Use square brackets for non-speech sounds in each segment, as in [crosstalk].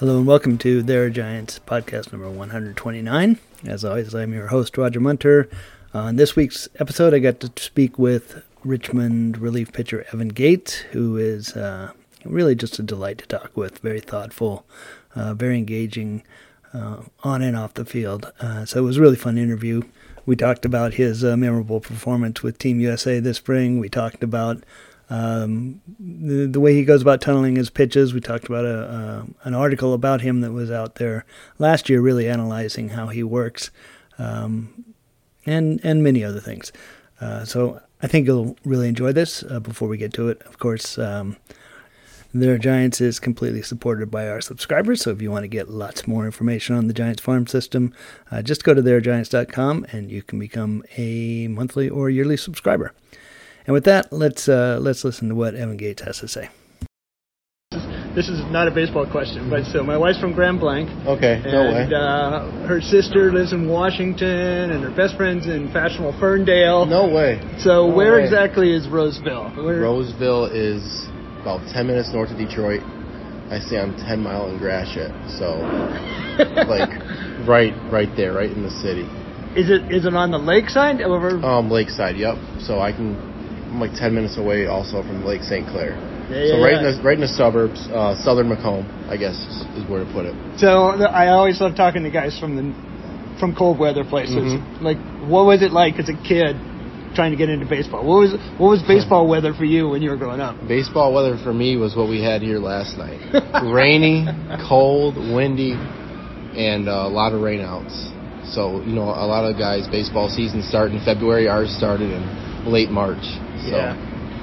Hello and welcome to There R Giants podcast number 129. As always, I'm your host, Roger Munter. On this week's episode, I got to speak with Richmond relief pitcher Evan Gates, who is uh, really just a delight to talk with. Very thoughtful, uh, very engaging uh, on and off the field. Uh, so it was a really fun interview. We talked about his uh, memorable performance with Team USA this spring. We talked about um, the, the, way he goes about tunneling his pitches. We talked about a, uh, an article about him that was out there last year, really analyzing how he works, um, and and many other things. Uh, so I think you'll really enjoy this. Uh, before we get to it, of course. Um, There R Giants is completely supported by our subscribers, so if you want to get lots more information on the Giants farm system, uh, just go to theirgiants.com and you can become a monthly or yearly subscriber. And with that, let's uh, let's listen to what Evan Gates has to say. This is not a baseball question, but so my wife's from Grand Blanc. Okay, no and, way. Uh, her sister lives in Washington, and her best friend's in fashionable Ferndale. No way. So no where way. exactly is Roseville? Where? Roseville is about 10 minutes north of Detroit. I say I'm 10 Mile and Gratiot, so [laughs] like right, right there, right in the city. Is it is it on the lakeside? Over Um, Lakeside, yep. So I can, I'm like 10 minutes away also from Lake St. Clair. Yeah, so yeah, right yeah. in the right in the suburbs, uh, southern Macomb, I guess is, is where to put it. So I always love talking to guys from the from cold weather places. Mhm. Like, what was it like as a kid trying to get into baseball? What was what was baseball [laughs] weather for you when you were growing up? Baseball weather for me was what we had here last night. [laughs] Rainy, cold, windy, and uh, a lot of rainouts. So, you know, a lot of guys, baseball season started in February. Ours started in late March. So, Yeah.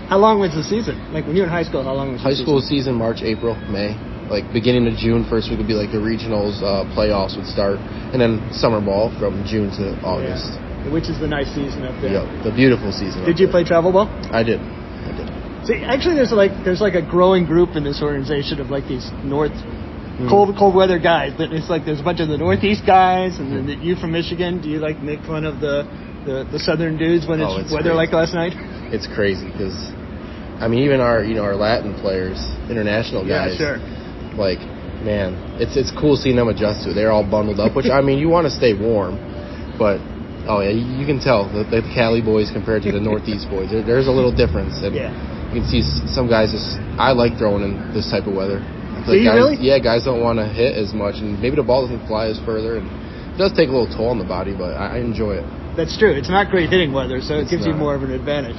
How long was the season? Like when you were in high school, how long was high school season? season, March, April, May. Like beginning of June, first week would be like the regionals, uh, playoffs would start, and then summer ball from June to August. Yeah. Which is the nice season up there. Yep, the beautiful season. Did you there. play travel ball? I did. I did. See, actually, there's like there's like a growing group in this organization of like these north Hmm. cold cold weather guys. But it's like there's a bunch of the northeast guys, and then Hmm. you from Michigan. Do you like make fun of the the, the southern dudes when it's, Oh, it's weather great. like last night? It's crazy because, I mean, even our you know our Latin players, international Yeah, guys, sure. like man, it's it's cool seeing them adjust to it. They're all bundled up, which I mean, you want to stay warm, but oh yeah, you, you can tell the, the Cali boys compared to the Northeast [laughs] boys. There, there's a little difference, and Yeah. you can see some guys just. I like throwing in this type of weather. You guys, really? Yeah, guys don't want to hit as much, and maybe the ball doesn't fly as further, and it does take a little toll on the body, but I, I enjoy it. That's true. It's not great hitting weather, so it It's gives you more of an advantage.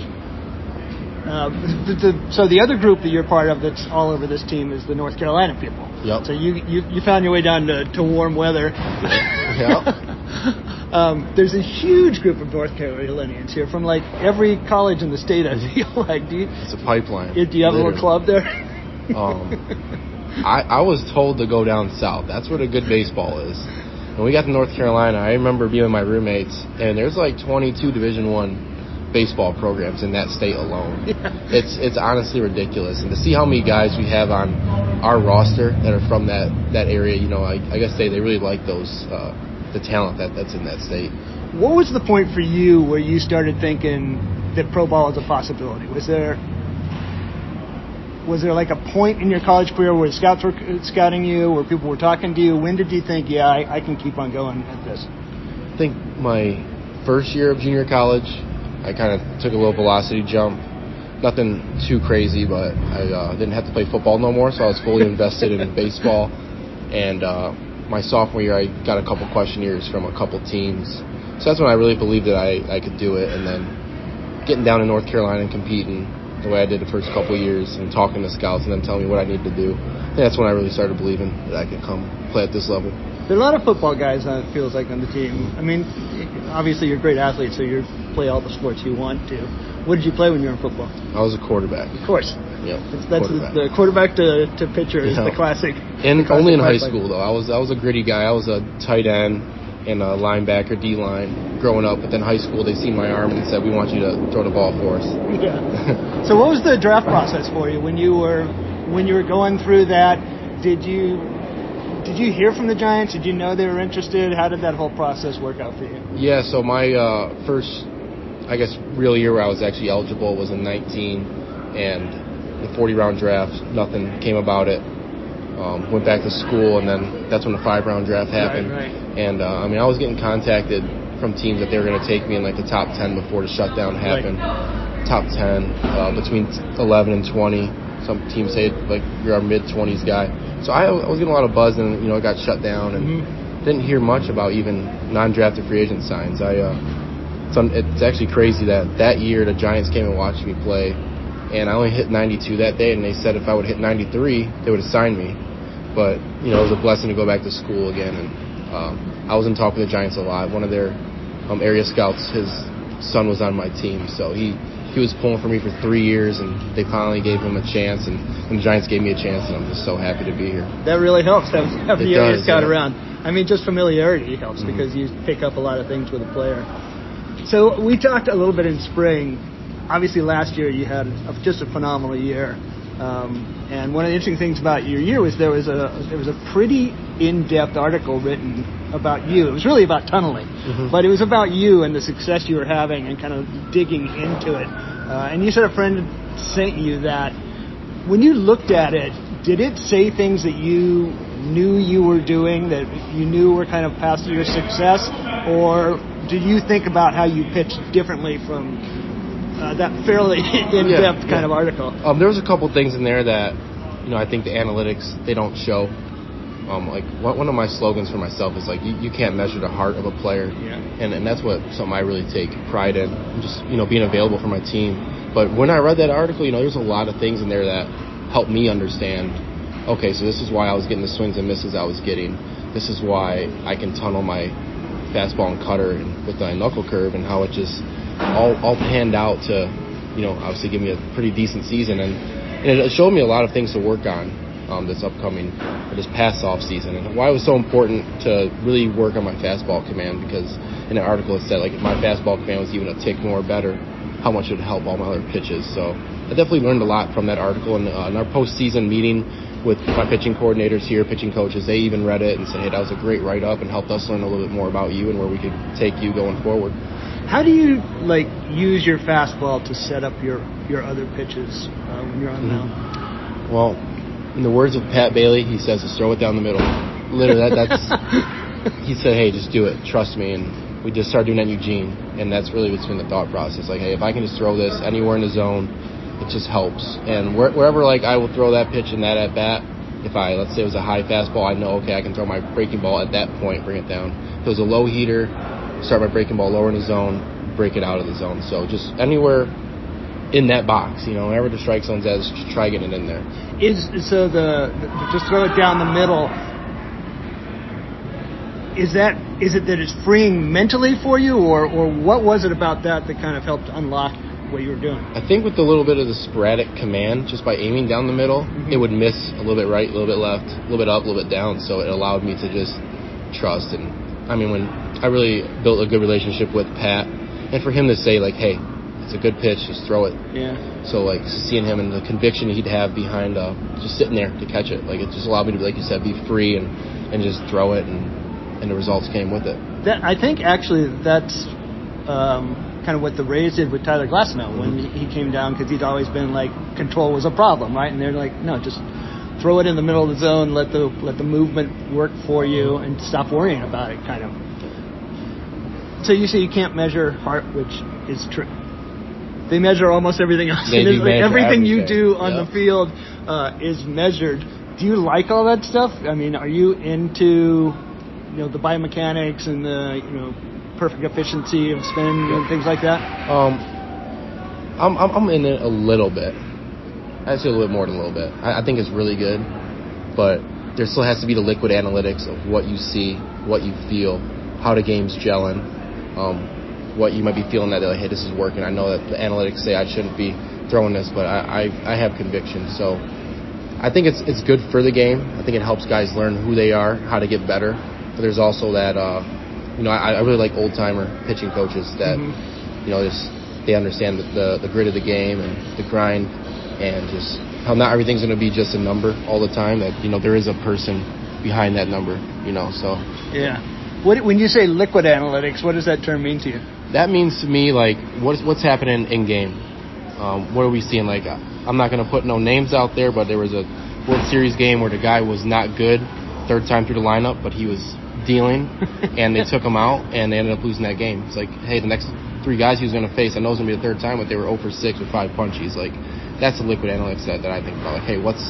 Uh, the, the, so the other group that you're part of that's all over this team is the North Carolina people. Yep. So you you, you found your way down to, to warm weather. [laughs] um, there's a huge group of North Carolinians here from like every college in the state. I feel [laughs] like. Do you It's a pipeline. do you have a little club there? [laughs] Um, I, I was told to go down south. That's what a good baseball is. When we got to North Carolina, I remember being with my roommates, and there's like 22 Division One baseball programs in that state alone. [laughs] It's it's honestly ridiculous, and to see how many guys we have on our roster that are from that that area, you know, I, I guess they, they really like those uh, the talent that that's in that state. What was the point for you where you started thinking that pro ball is a possibility? Was there was there like a point in your college career where scouts were scouting you, where people were talking to you? When did you think, yeah, I, I can keep on going at this? I think my first year of junior college, I kind of took a little velocity jump. Nothing too crazy, but I uh, didn't have to play football no more, so I was fully invested in [laughs] baseball. And uh, my sophomore year, I got a couple questionnaires from a couple teams. So that's when I really believed that I, I could do it. And then getting down to North Carolina and competing the way I did the first couple years and talking to scouts and them telling me what I need to do. I that's when I really started believing that I could come play at this level. There are a lot of football guys, uh, it feels like, on the team. I mean, obviously you're a great athlete, so you play all the sports you want to. What did you play when you were in football? I was a quarterback. Of course. Yep. That's, quarterback. the, quarterback to, to pitcher is the classic. And the classic only in high school though. I was I was a gritty guy. I was a tight end and a linebacker, D line growing up. But then high school, they seen my arm and said, "We want you to throw the ball for us." Yeah. [laughs] so what was the draft process for you when you were when you were going through that? Did you did you hear from the Giants? Did you know they were interested? How did that whole process work out for you? Yeah. So my uh, first, I guess, real year where I was actually eligible was in 19, and the 40 round draft. Nothing came about it. Um, went back to school, and then that's when the five round draft happened. Right, right. And uh, I mean, I was getting contacted from teams that they were going to take me in like the top 10 before the shutdown happened. Top 10, uh, between 11 and 20. Some teams say like you're our mid 20s guy. So I, I was getting a lot of buzz, and you know, it got shut down, and Mm-hmm. didn't hear much about even non-drafted free agent signs. I uh, it's, it's actually crazy that that year the Giants came and watched me play, and I only hit 92 that day, and they said if I would hit 93, they would have signed me. But you know, it was a blessing to go back to school again, and um, I was in talk with the Giants a lot. One of their um, area scouts, his son was on my team, so he he was pulling for me for three years, and they finally gave him a chance, and, and the Giants gave me a chance, and I'm just so happy to be here. That really helps. Have, have the area scout yeah. around. I mean, just familiarity helps Mhm. because you pick up a lot of things with a player. So we talked a little bit in spring. Obviously, last year you had a, just a phenomenal year. Um, and one of the interesting things about your year was there was a there was a pretty in-depth article written about you. It was really about tunneling, Mhm. but it was about you and the success you were having and kind of digging into it. Uh, and you said a friend sent you that. When you looked at it, did it say things that you knew you were doing that you knew were kind of past your success, or did you think about how you pitch differently from uh, that fairly [laughs] in-depth kind yeah. of article? Um, there was a couple things in there that, you know, I think the analytics they don't show. Um, like one one of my slogans for myself is like you, you can't measure the heart of a player, Yeah. and and that's what something I really take pride in. Just you know being available for my team. But when I read that article, you know, there's a lot of things in there that helped me understand. Okay, so this is why I was getting the swings and misses I was getting. This is why I can tunnel my fastball and cutter and with my knuckle curve and how it just all all panned out to, you know, obviously give me a pretty decent season and, and it showed me a lot of things to work on um, this upcoming or this past off season and why it was so important to really work on my fastball command because in the article it said like if my fastball command was even a tick more better, how much it would help all my other pitches. So I definitely learned a lot from that article and uh, in our postseason meeting with my pitching coordinators here, pitching coaches, they even read it and said, hey, that was a great write up and helped us learn a little bit more about you and where we could take you going forward. How do you like use your fastball to set up your your other pitches uh, when you're on the Mm-hmm. mound? Well, in the words of Pat Bailey, he says, just throw it down the middle. Literally, that, that's. [laughs] he said, hey, just do it. Trust me. And we just started doing that in Eugene. And that's really what's been the thought process. Like, hey, if I can just throw this anywhere in the zone, it just helps. And where, wherever, like, I will throw that pitch in that at bat, if I, let's say it was a high fastball, I know, okay, I can throw my breaking ball at that point, bring it down. If it was a low heater, start my breaking ball lower in the zone, break it out of the zone. So just anywhere in that box, you know, wherever the strike zone's at, just try getting it in there. Is so the, the just throw it down the middle. Is that is it that it's freeing mentally for you, or or what was it about that that kind of helped unlock what you were doing? I think with a little bit of the sporadic command, just by aiming down the middle, Mhm. it would miss a little bit right, a little bit left, a little bit up, a little bit down. So it allowed me to just trust. And I mean, when I really built a good relationship with Pat, and for him to say like, "Hey, it's a good pitch, just throw it." Yeah. So like seeing him and the conviction he'd have behind uh, just sitting there to catch it, like it just allowed me to, like you said, be free and and just throw it, and and the results came with it. That I think actually that's um, kind of what the Rays did with Tyler Glasnow when he came down because he'd always been like control was a problem, right? And they're like, no, just throw it in the middle of the zone, let the let the movement work for you, and stop worrying about it, kind of. So you say you can't measure heart, which is true. They measure almost everything else. They do [laughs] like measure everything you do on yeah. the field uh, is measured. Do you like all that stuff? I mean, are you into you know the biomechanics and the you know perfect efficiency of spin and things like that? Um, I'm, I'm I'm in it a little bit. I'd say a little bit more than a little bit. I, I think it's really good, but there still has to be the liquid analytics of what you see, what you feel, how the game's gelling, um, what you might be feeling that like, hey, this is working. I know that the analytics say I shouldn't be throwing this, but I I, I have conviction. So I think it's it's good for the game. I think it helps guys learn who they are, how to get better. But there's also that uh, you know I, I really like old timer pitching coaches that Mhm. you know just they understand the, the the grit of the game and the grind and just how not everything's going to be just a number all the time. That you know there is a person behind that number. You know, so Yeah. What, when you say liquid analytics, what does that term mean to you? that means to me like what's what's happening in game. Um, what are we seeing? Like I'm not going to put no names out there, but there was a World Series game where the guy was not good third time through the lineup, but he was dealing, and they took him out, and they ended up losing that game. It's like, hey, the next three guys he was going to face, I know it's going to be the third time, but they were 0 for 6 with five punchies. Like, that's the liquid analytics that, that I think about. Like, hey, what's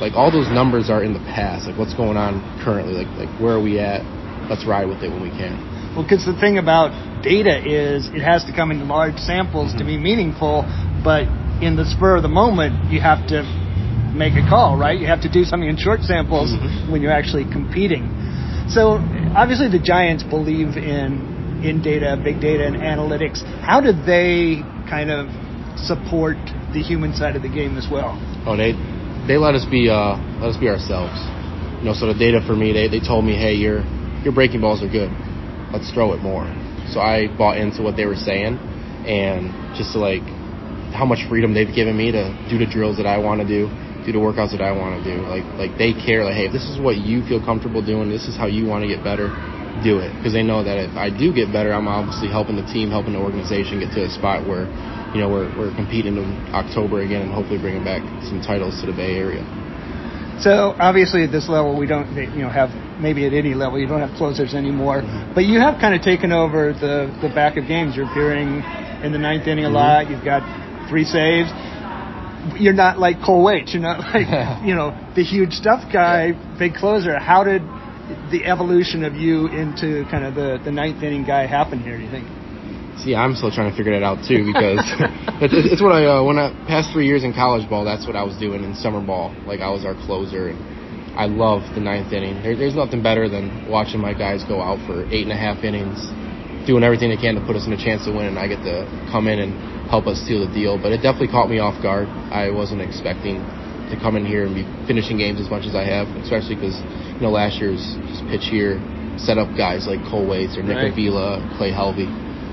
like all those numbers are in the past. Like, what's going on currently? Like, like where are we at? Let's ride with it when we can. Well, because the thing about data is it has to come in large samples mm-hmm. to be meaningful, but in the spur of the moment, you have to make a call, right? You have to do something in short samples mm-hmm. when you're actually competing. So obviously the Giants believe in in data, big data, and analytics. How do they kind of support the human side of the game as well? Oh, they they let us be uh, let us be ourselves. You know, so the data for me, they, they told me, hey, your your breaking balls are good. Let's throw it more. So I bought into what they were saying, and just to like how much freedom they've given me to do the drills that I want to do, do the workouts that I want to do. Like like they care. Like hey, if this is what you feel comfortable doing, this is how you want to get better. Do it because they know that if I do get better, I'm obviously helping the team, helping the organization get to a spot where, you know, we're we're competing in October again and hopefully bringing back some titles to the Bay Area. So obviously at this level we don't you know have maybe at any level you don't have closers anymore, mm-hmm. but you have kind of taken over the the back of games. You're appearing in the ninth inning a mm-hmm. lot. You've got three saves. You're not like Cole Waits. You're not [laughs] like you know the huge stuff guy, big closer. How did the evolution of you into kind of the the ninth inning guy happen here? Do you think? See, I'm still trying to figure that out too because [laughs] [laughs] it's, it's what I uh, when I past three years in college ball, that's what I was doing in summer ball. Like I was our closer, and I love the ninth inning. There, there's nothing better than watching my guys go out for eight and a half innings, doing everything they can to put us in a chance to win, and I get to come in and help us seal the deal. But it definitely caught me off guard. I wasn't expecting to come in here and be finishing games as much as I have, especially because you know last year's just pitch here set up guys like Cole Waits or Nick right. Avila, Clay Helvey.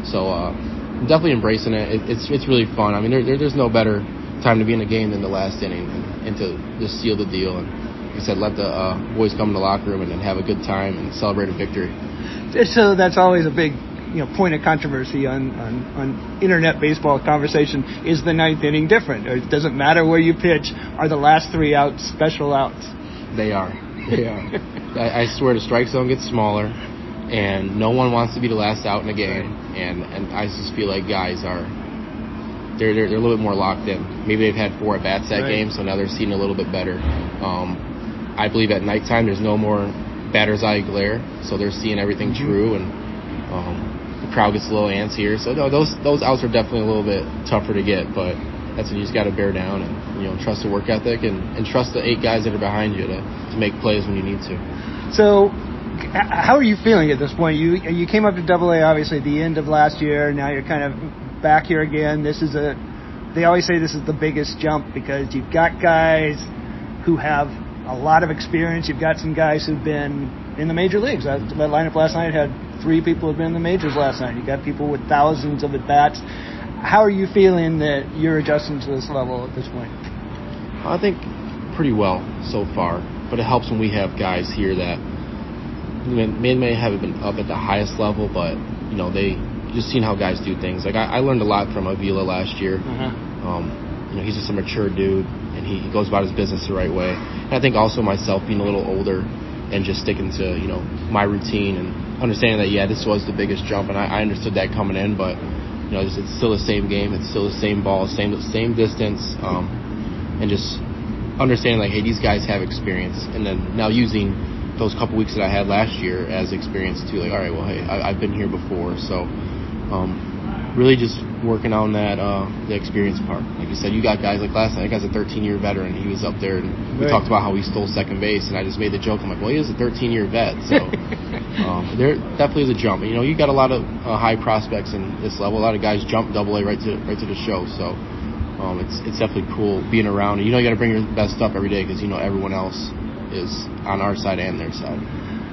So uh, I'm definitely embracing it. it. It's it's really fun. I mean, there, there, there's no better time to be in a game than the last inning and, and to just seal the deal. And like I said, let the uh, boys come in the locker room and, and have a good time and celebrate a victory. So that's always a big you know point of controversy on, on, on internet baseball conversation is the ninth inning different? Or it doesn't matter where you pitch. Are the last three outs special outs? They are. They are. I, I swear the strike zone gets smaller, and no one wants to be the last out in a game. And and I just feel like guys are they're, they're, they're a little bit more locked in. Maybe they've had four at bats that right. game, so now they're seeing a little bit better. Um, I believe at nighttime there's no more batter's eye glare, so they're seeing everything mm-hmm. true, and um, crowd gets a little antsier. So no, those those outs are definitely a little bit tougher to get, but that's when you just got to bear down and you know trust the work ethic and, and trust the eight guys that are behind you to, to make plays when you need to. So, how are you feeling at this point? You you came up to Double A obviously at the end of last year. Now you're kind of back here again. This is a they always say this is the biggest jump because you've got guys who have a lot of experience. You've got some guys who've been in the major leagues. That lineup last night had three people who've been in the majors last night. You got people with thousands of at bats. How are you feeling that you're adjusting to this level at this point? I think pretty well so far, but it helps when we have guys here that may may haven't been up at the highest level, but you know they just seen how guys do things. Like I, I learned a lot from Avila last year. Uh-huh. Um, you know, he's just a mature dude, and he, he goes about his business the right way. And I think also myself being a little older and just sticking to you know my routine and understanding that yeah this was the biggest jump and I, I understood that coming in but you know it's, it's, still the same game it's still the same ball same same distance um, and just understanding like hey these guys have experience. And then now using those couple weeks that I had last year as experience too like all right well hey I, I've been here before. So um, really just working on that uh, the experience part. Like you said, you got guys like last night. That guy's a 13 year veteran. He was up there, and we right. talked about how he stole second base, and I just made the joke. I'm like, well, he is a 13 year vet, so [laughs] um, there definitely is a jump. You know, you got a lot of uh, high prospects in this level. A lot of guys jump double A right to right to the show, so. Um, it's it's definitely cool being around. And you know you got to bring your best stuff every day because you know everyone else is on our side and their side.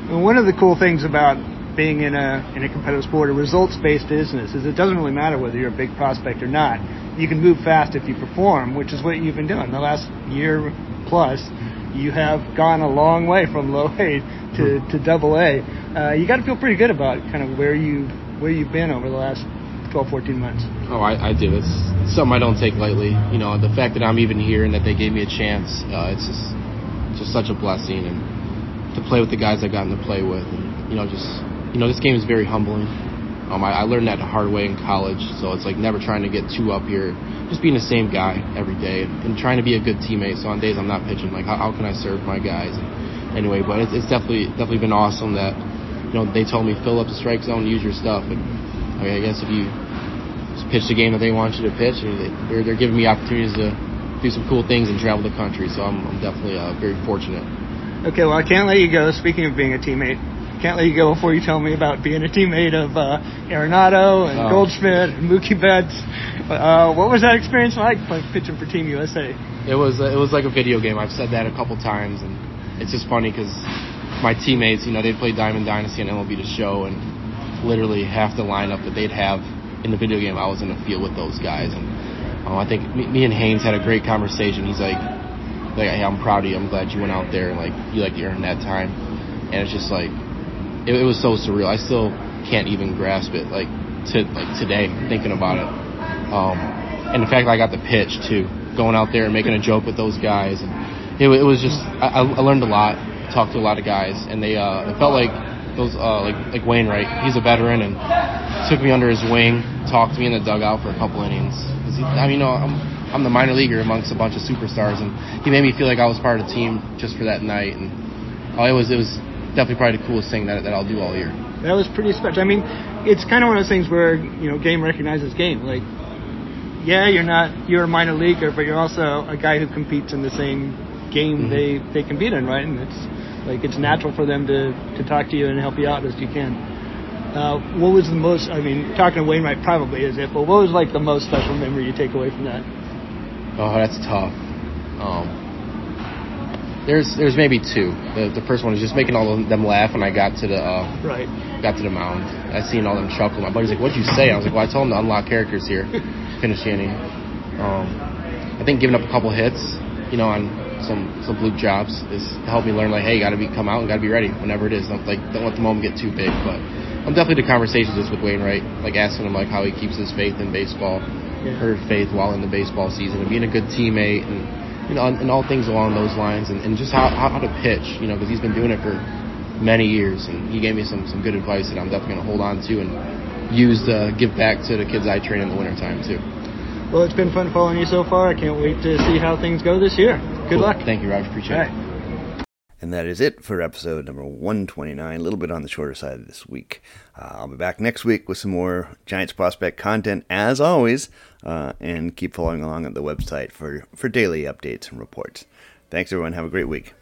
Well, one of the cool things about being in a in a competitive sport, a results based business, is it doesn't really matter whether you're a big prospect or not. You can move fast if you perform, which is what you've been doing the last year plus. You have gone a long way from low [laughs] A to, to double A. Uh, you got to feel pretty good about kind of where you where you've been over the last 12, 14 months. Oh, I, I do. It's something I don't take lightly. You know, the fact that I'm even here and that they gave me a chance, uh, it's just just such a blessing, and to play with the guys I've gotten to play with, and you know, just you know, this game is very humbling. Um, I, I learned that the hard way in college, so it's like never trying to get too up here, just being the same guy every day, and trying to be a good teammate. So on days I'm not pitching, like how, how can I serve my guys? And anyway, but it's, it's definitely definitely been awesome that you know they told me fill up the strike zone, use your stuff, and I, mean, I guess if you pitch the game that they want you to pitch, they're they're giving me opportunities to do some cool things and travel the country. So I'm, I'm definitely uh, very fortunate. Okay, well I can't let you go. Speaking of being a teammate, can't let you go before you tell me about being a teammate of uh, Arenado and oh. Goldschmidt and Mookie Betts. Uh, what was that experience like pitching for Team USA? It was it was like a video game. I've said that a couple times, and it's just funny because my teammates, you know, they played Diamond Dynasty and MLB The Show, and literally half the lineup that they'd have in the video game, I was in the field with those guys, and um, I think me, me and Haynes had a great conversation. He's like, like, hey, I'm proud of you. I'm glad you went out there and like you like to earn that time, and it's just like it, it was so surreal. I still can't even grasp it like to like today thinking about it. Um, and the fact that I got the pitch too, going out there and making a joke with those guys, and it, it was just I, I learned a lot, talked to a lot of guys, and they uh, it felt like those uh, like like Wainwright. He's a veteran and took me under his wing, talked to me in the dugout for a couple innings. He, I mean, you know, I'm I'm the minor leaguer amongst a bunch of superstars, and he made me feel like I was part of the team just for that night. And oh, it was it was definitely probably the coolest thing that, that I'll do all year. That was pretty special. I mean, it's kind of one of those things where you know, game recognizes game. Like, yeah, you're not you're a minor leaguer, but you're also a guy who competes in the same game mm-hmm. they they compete in, right? And it's like it's natural for them to to talk to you and help you out as you can. Uh, what was the most? I mean, talking to Wainwright probably is it, but what was like the most special memory you take away from that? Oh, that's tough. Um, there's there's maybe two. The, the first one is just making all of them laugh when I got to the uh, right got to the mound. I seen all them chuckle. My buddy's like, "What'd you say?" I was like, "Well, I told him to unlock characters here, [laughs] finish the inning." Um, I think giving up a couple hits, you know, on some some fluke jobs is to help me learn like, hey, you got to be come out and got to be ready whenever it is. Don't like don't let the moment get too big. But I'm definitely the conversations just with Wainwright, like asking him like how he keeps his faith in baseball, yeah. her faith while in the baseball season, and being a good teammate and you know, and, and all things along those lines, and, and just how, how to pitch, you know, because he's been doing it for many years, and he gave me some some good advice that I'm definitely going to hold on to and use to give back to the kids I train in the wintertime too. Well, it's been fun following you so far. I can't wait to see how things go this year. Good cool. luck. Thank you, Rog. Appreciate it. And that is it for episode number 129, a little bit on the shorter side this week. Uh, I'll be back next week with some more Giants prospect content, as always, uh, and keep following along at the website for, for daily updates and reports. Thanks, everyone. Have a great week.